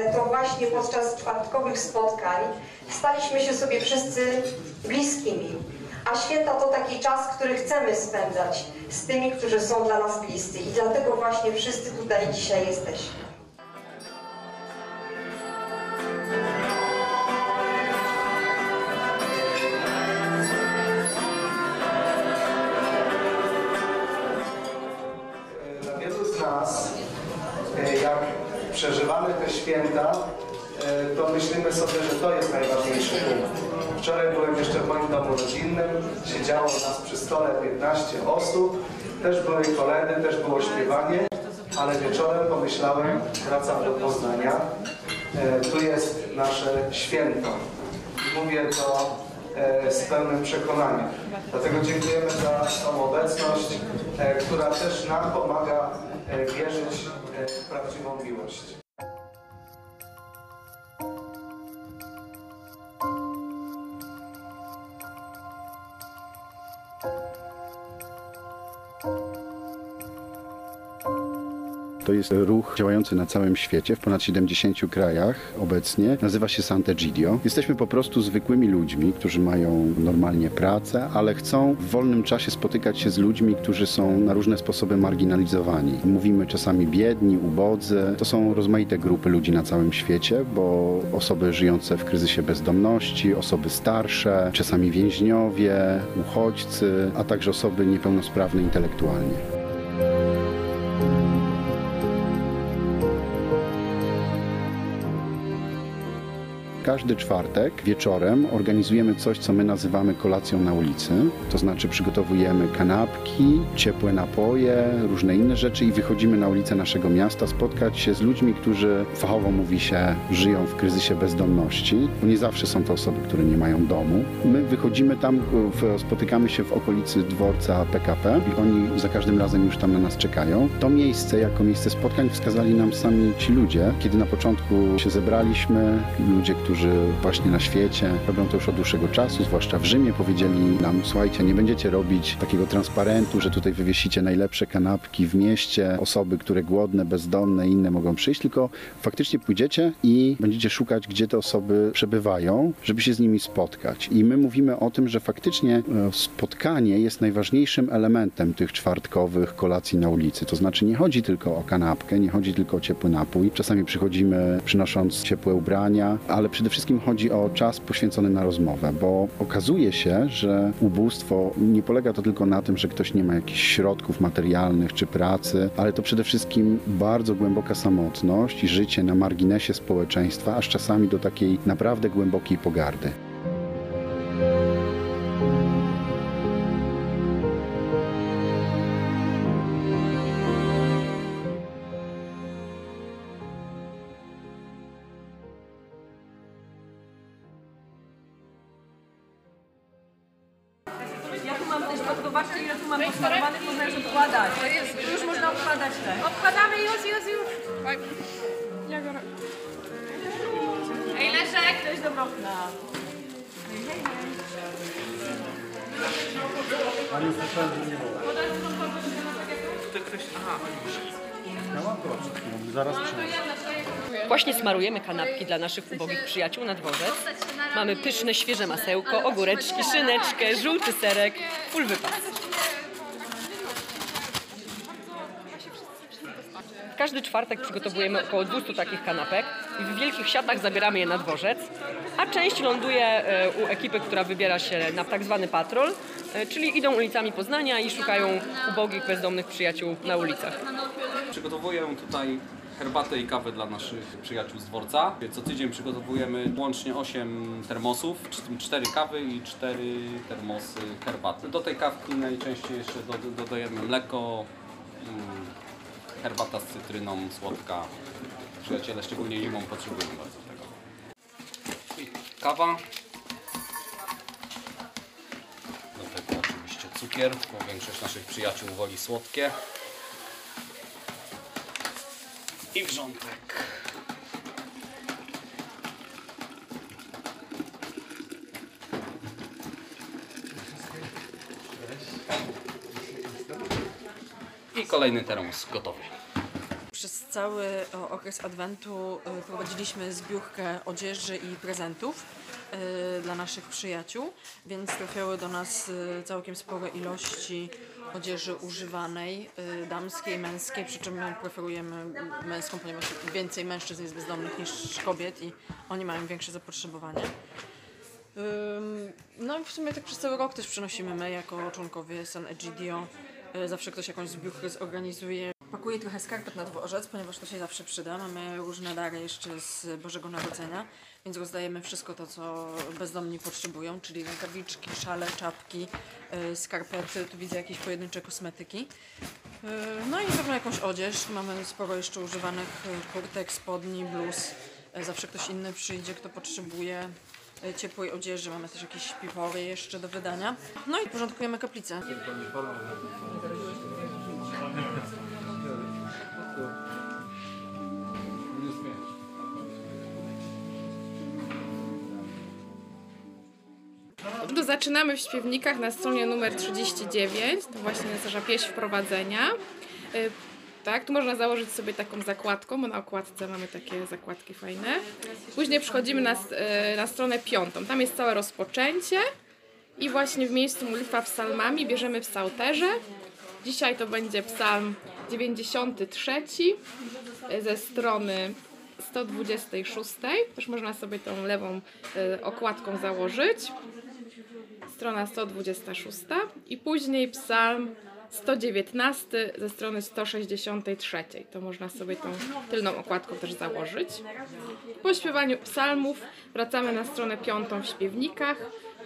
ale to właśnie podczas czwartkowych spotkań staliśmy się sobie wszyscy bliskimi. A święta to taki czas, który chcemy spędzać z tymi, którzy są dla nas bliscy. I dlatego właśnie wszyscy tutaj dzisiaj jesteśmy. Sobie, że to jest najważniejszy punkt. Wczoraj byłem jeszcze w moim domu rodzinnym, siedziało nas przy stole 15 osób, też były koledy, też było śpiewanie, ale wieczorem pomyślałem, wracam do Poznania, e, tu jest nasze święto. Mówię to e, z pełnym przekonaniem. Dlatego dziękujemy za tą obecność, e, która też nam pomaga e, wierzyć e, w prawdziwą miłość. To jest ruch działający na całym świecie, w ponad 70 krajach obecnie. Nazywa się Sant'Egidio. Jesteśmy po prostu zwykłymi ludźmi, którzy mają normalnie pracę, ale chcą w wolnym czasie spotykać się z ludźmi, którzy są na różne sposoby marginalizowani. Mówimy czasami biedni, ubodzy. To są rozmaite grupy ludzi na całym świecie, bo osoby żyjące w kryzysie bezdomności, osoby starsze, czasami więźniowie, uchodźcy, a także osoby niepełnosprawne intelektualnie. Każdy czwartek wieczorem organizujemy coś, co my nazywamy kolacją na ulicy. To znaczy przygotowujemy kanapki, ciepłe napoje, różne inne rzeczy i wychodzimy na ulicę naszego miasta spotkać się z ludźmi, którzy fachowo mówi się żyją w kryzysie bezdomności, bo nie zawsze są to osoby, które nie mają domu. My wychodzimy tam, w- spotykamy się w okolicy dworca PKP i oni za każdym razem już tam na nas czekają. To miejsce jako miejsce spotkań wskazali nam sami ci ludzie, kiedy na początku się zebraliśmy, ludzie, którzy właśnie na świecie robią to już od dłuższego czasu, zwłaszcza w Rzymie, powiedzieli nam, słuchajcie, nie będziecie robić takiego transparentu, że tutaj wywiesicie najlepsze kanapki w mieście, osoby, które głodne, bezdomne i inne mogą przyjść, tylko faktycznie pójdziecie i będziecie szukać, gdzie te osoby przebywają, żeby się z nimi spotkać. I my mówimy o tym, że faktycznie e, spotkanie jest najważniejszym elementem tych czwartkowych kolacji na ulicy. To znaczy nie chodzi tylko o kanapkę, nie chodzi tylko o ciepły napój. Czasami przychodzimy przynosząc ciepłe ubrania, ale przede wszystkim chodzi o czas poświęcony na rozmowę, bo okazuje się, że ubóstwo nie polega to tylko na tym, że ktoś nie ma jakichś środków materialnych czy pracy, ale to przede wszystkim bardzo głęboka samotność i życie na marginesie społeczeństwa, aż czasami do takiej naprawdę głębokiej pogardy. Też zobaczcie ile tu mam posmarowanych, można już odkładać. Już można odkładać te. Odkładamy już, już, już. Ej, Leszek! Ktoś do okna. Właśnie smarujemy kanapki dla naszych ubogich przyjaciół na dworzec. Mamy pyszne, świeże masełko, ogóreczki, szyneczkę, żółty serek, full wypas. Każdy czwartek przygotowujemy około 200 takich kanapek i w wielkich siatach zabieramy je na dworzec, a część ląduje e, u ekipy, która wybiera się na tak zwany patrol, e, czyli idą ulicami Poznania i szukają ubogich, bezdomnych przyjaciół na ulicach. Przygotowuję tutaj herbatę i kawę dla naszych przyjaciół z dworca. Co tydzień przygotowujemy łącznie 8 termosów, 4 kawy i 4 termosy herbaty. Do tej kawki najczęściej jeszcze do- dodajemy mleko, mm, herbata z cytryną, słodka. Przyjaciele szczególnie zimą potrzebują bardzo tego. Kawa. Do tego oczywiście cukier, bo większość naszych przyjaciół woli słodkie. I wrzątek. I kolejny termos gotowy. Przez cały o, okres Adwentu y, prowadziliśmy zbiórkę odzieży i prezentów y, dla naszych przyjaciół, więc trafiały do nas całkiem spore ilości odzieży używanej, y, damskiej, męskiej, przy czym my preferujemy męską, ponieważ więcej mężczyzn jest bezdomnych niż kobiet i oni mają większe zapotrzebowanie. No i w sumie tak przez cały rok też przynosimy my jako członkowie San Egidio. Y, Zawsze ktoś jakąś zbiórkę zorganizuje. Pakuję trochę skarpet na dworzec, ponieważ to się zawsze przyda. Mamy różne dary jeszcze z Bożego Narodzenia, więc rozdajemy wszystko to, co bezdomni potrzebują, czyli rękawiczki, szale, czapki, y, skarpety, tu widzę jakieś pojedyncze kosmetyki. Y, No i pewno jakąś odzież. Mamy sporo jeszcze używanych y, kurtek, spodni, bluz. Zawsze ktoś inny przyjdzie, kto potrzebuje ciepłej odzieży. Mamy też jakieś piwory jeszcze do wydania. No i porządkujemy kaplicę. Zaczynamy w śpiewnikach na stronie numer 39. To właśnie nasza pieśń wprowadzenia. Y, Tak, tu można założyć sobie taką zakładką, bo na okładce mamy takie zakładki fajne. Później przechodzimy na, y, na stronę piątą. Tam jest całe rozpoczęcie i właśnie w miejscu modlitwa psalmami bierzemy psalterze. Dzisiaj to będzie psalm 93 y, ze strony 126. Też można sobie tą lewą okładką założyć strona 126 i później psalm 119 ze strony 163. To można sobie tą tylną okładką też założyć. Po śpiewaniu psalmów wracamy na stronę piątą w śpiewnikach.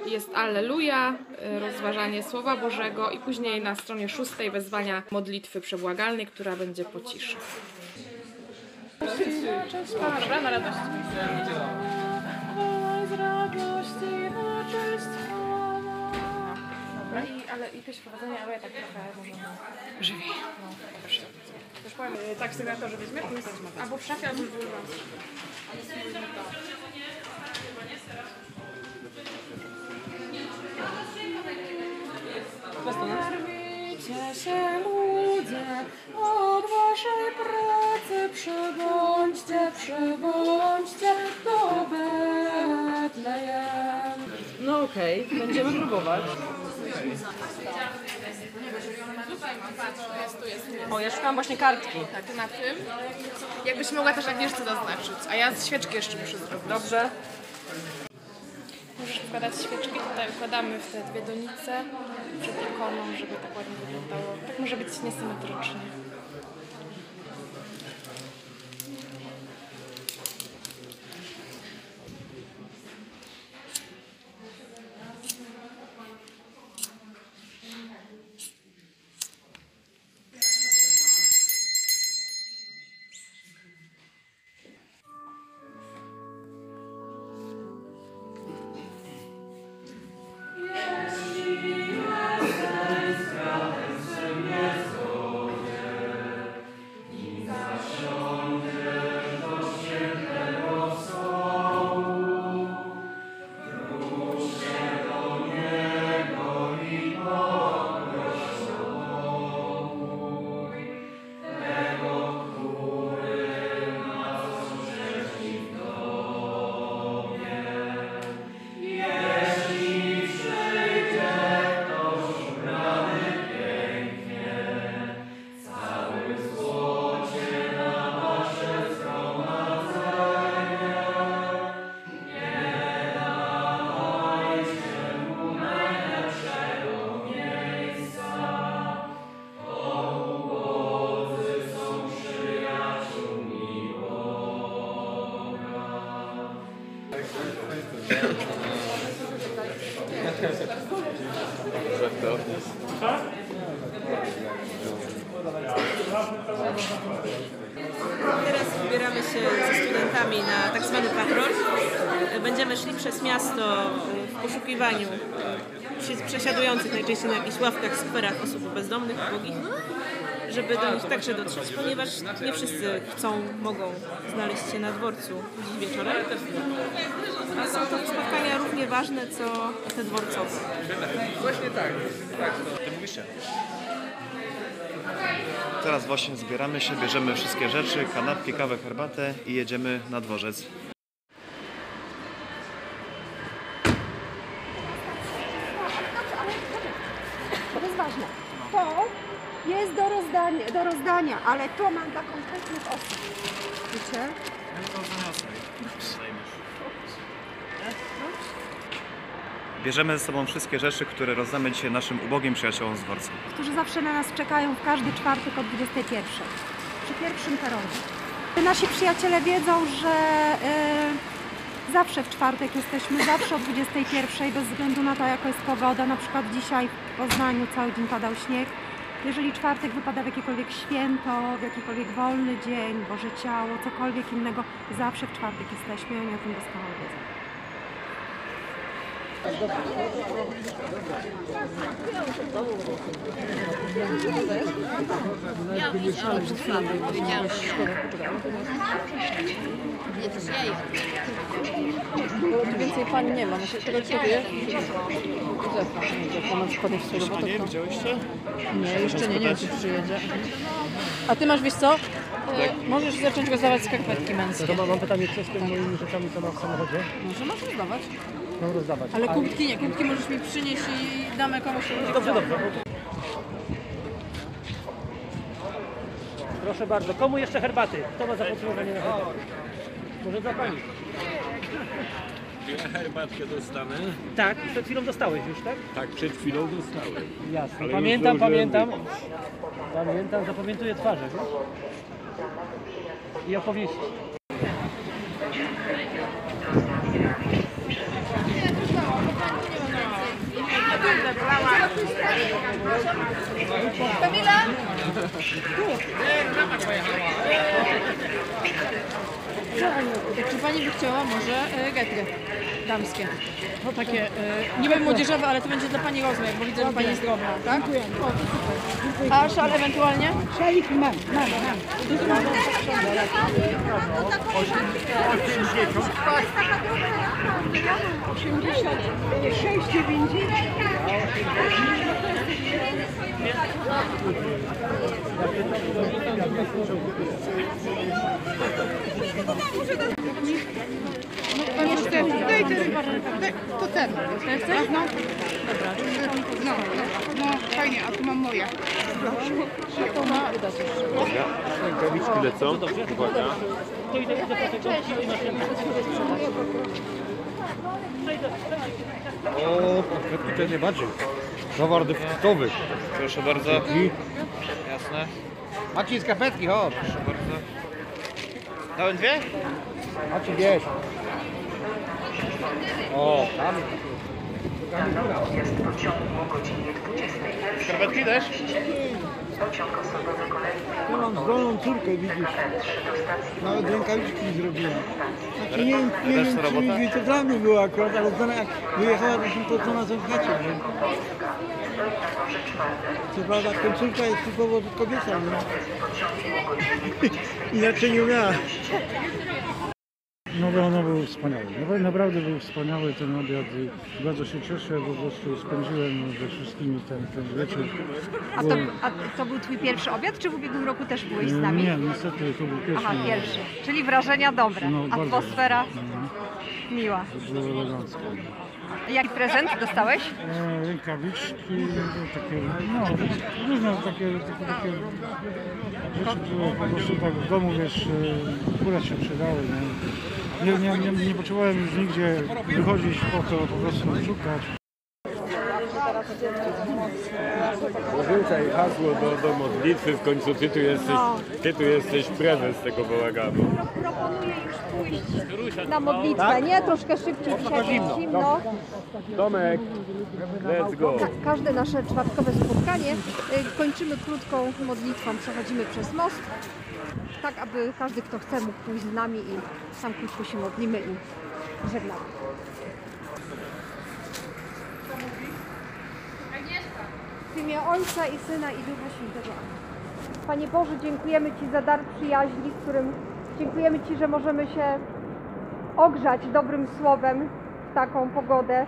Jest Alleluja, y, rozważanie Słowa Bożego i później na stronie szóstej wezwania modlitwy przebłagalnej, która będzie po ciszy. Cześć, Dobra, na radość. Z radości na cześć Dobra, i, ale i pieśń prowadzenia, ale ja tak trochę może żywiej. No, dobrze. Już powiem, y, tak w sygnaturze weźmie? Albo w szafie, albo w biurze. Zdarwijcie się ludzie, od waszej pracy przybądźcie, przybądźcie do Betlejem. No okej, będziemy próbować. O, ja szukam właśnie kartki. Tak, na tym. Jakbyś mogła też Agnieszce zaznaczyć, a ja świeczki jeszcze muszę zrobić. Dobrze. Możesz wkładać świeczki, tutaj układamy w te dwie donice przed ikoną, żeby tak ładnie wyglądało. Tak może być niesymetrycznie. Miasto w poszukiwaniu przesiadujących najczęściej na jakichś ławkach, skwerach osób bezdomnych, ubogich, żeby do nich także dotrzeć, ponieważ nie wszyscy chcą, mogą znaleźć się na dworcu dziś wieczorem. A są to spotkania równie ważne, co te dworcowe. Właśnie tak. tak. Ty mówisz Teraz właśnie zbieramy się, bierzemy wszystkie rzeczy, kanapki, kawę, herbatę i jedziemy na dworzec. To jest ważne. To jest do rozdania, do rozdania ale to mam dla konkretnych osób. Wiecie? Bierzemy ze sobą wszystkie rzeczy, które rozdamy dzisiaj naszym ubogim przyjaciołom z dworca. Którzy zawsze na nas czekają w każdy czwartek o 21. Przy pierwszym peronie. Nasi przyjaciele wiedzą, że y, zawsze w czwartek jesteśmy, zawsze o 21, bez względu na to, jaka jest pogoda. Na przykład dzisiaj w Poznaniu cały dzień padał śnieg. Jeżeli czwartek wypada w jakiekolwiek święto, w jakikolwiek wolny dzień, Boże Ciało, cokolwiek innego, zawsze w czwartek jesteśmy oni o tym doskonale wiedzą. Tu więcej pani nie ma. Muszę tego ciebie. Józefa. Józefa na przykład bo to Nie, widziałyście? Nie, jeszcze nie, nie wiem czy przyjedzie. A ty masz, wiesz co? E, Możesz zacząć rozdawać skarpetki męskie. To mam pytanie, co z tymi moimi rzeczami, co mam w samochodzie? Może masz rozdawać. Mam rozdawać. Ale kubki nie, kubki możesz mi przynieść i damy komuś. kto będzie Dobrze, chciał. dobrze. Proszę bardzo, komu jeszcze herbaty? Kto ma zapotrzebowanie na herbatę? Może dla Pani. Ja herbatkę dostanę? Tak, przed chwilą dostałeś już, tak? Tak, przed chwilą dostałem. Jasne. Ale Pamiętam, zdążyłem pamiętam. wypić. Pamiętam, zapamiętuję twarze, wiesz? I opowieści. Czy pani by chciała może e, getry damskie? No takie, e, niby młodzieżowe, ale to będzie dla pani rozmiar, bo widzę, że pani jest drobna, tak? O, to super. A szal ewentualnie? Szalik mam, mam, mam. Jeszcze, daj ten, daj, to ten. Ten chcesz? No. No, no, fajnie, a tu mam moje. To ma już. Rękawiczki lecą. Uwaga. To idę, i. O, skarpetki to najbardziej. Towar deficytowy. Proszę bardzo. Jasne. Macie skarpetki, chodź. Proszę bardzo. Dałem dwie? Macie bierz. O, tam. Skarpetki też? Ja mam zdolną córkę, widzisz. Nawet rękawiczki nie zrobiła. Znaczy nie wiem, nie wiem czy robota? wie, to dla mnie było akurat, ale ona jak wyjechała, to się to znalazłem w chacie, nie? Co prawda końcówka jest typowo kobieca, nie? Inaczej nie umiała. No bo ono był wspaniały. Naprawdę- Naprawdę był wspaniały ten obiad. i Bardzo się cieszę, bo po prostu spędziłem ze wszystkimi ten, ten wieczór. A to, a to był Twój pierwszy obiad, czy w ubiegłym roku też byłeś z nami? Nie, niestety to był pierwszy. Aha, pierwszy. Czyli wrażenia dobre. No, bardzo. Atmosfera miła. To było elegancko. Jaki prezent dostałeś? E, rękawiczki, takie, no, różne takie, takie, takie rzeczy, które po prostu tak w domu, wiesz, e, akurat się przydały. Nie, nie, nie, nie, nie potrzebowałem już nigdzie wychodzić po to, po prostu szukać. Wrzucaj hasło do, do modlitwy, w końcu ty tu jesteś, ty tu jesteś prezes tego bałaganu. Proponuję już pójść na modlitwę, nie? Troszkę szybciej, dzisiaj jest zimno. Tomek, let's go. Ka- Każde nasze czwartkowe spotkanie y, kończymy krótką modlitwą. Przechodzimy przez most, tak aby każdy, kto chce, mógł pójść z nami i sam krótko się modlimy i żegnamy. W imię Ojca i Syna i Ducha Świętego. Panie Boże, dziękujemy Ci za dar przyjaźni, którym dziękujemy Ci, że możemy się ogrzać dobrym słowem w taką pogodę.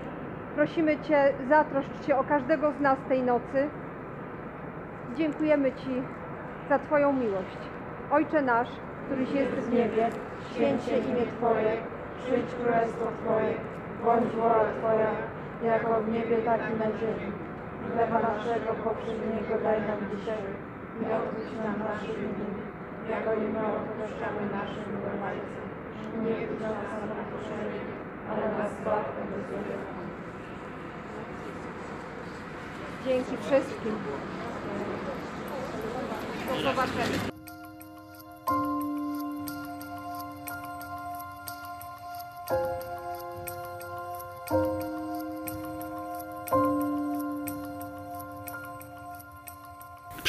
Prosimy Cię, zatroszcz się o każdego z nas tej nocy. Dziękujemy Ci za Twoją miłość. Ojcze nasz, któryś jest w niebie, święć się imię Twoje, przyjdź królestwo Twoje, bądź wola Twoja, jako w niebie, tak i na ziemi. Chleba naszego powszedniego daj nam dzisiaj i odpuść nam nasze winy, jako i my odpuszczamy naszym winowajcom. Nie wódź nas na pokuszenie, ale nas zbaw od złego. Dzięki wszystkim. Do zobaczenia.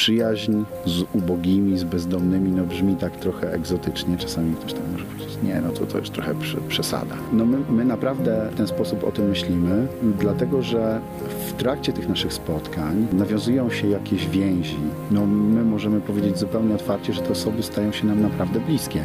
Przyjaźń z ubogimi, z bezdomnymi, no brzmi tak trochę egzotycznie. Czasami ktoś tam może powiedzieć, nie, no to, to już trochę przesada. No my, my naprawdę w ten sposób o tym myślimy, dlatego że w trakcie tych naszych spotkań nawiązują się jakieś więzi. No my możemy powiedzieć zupełnie otwarcie, że te osoby stają się nam naprawdę bliskie.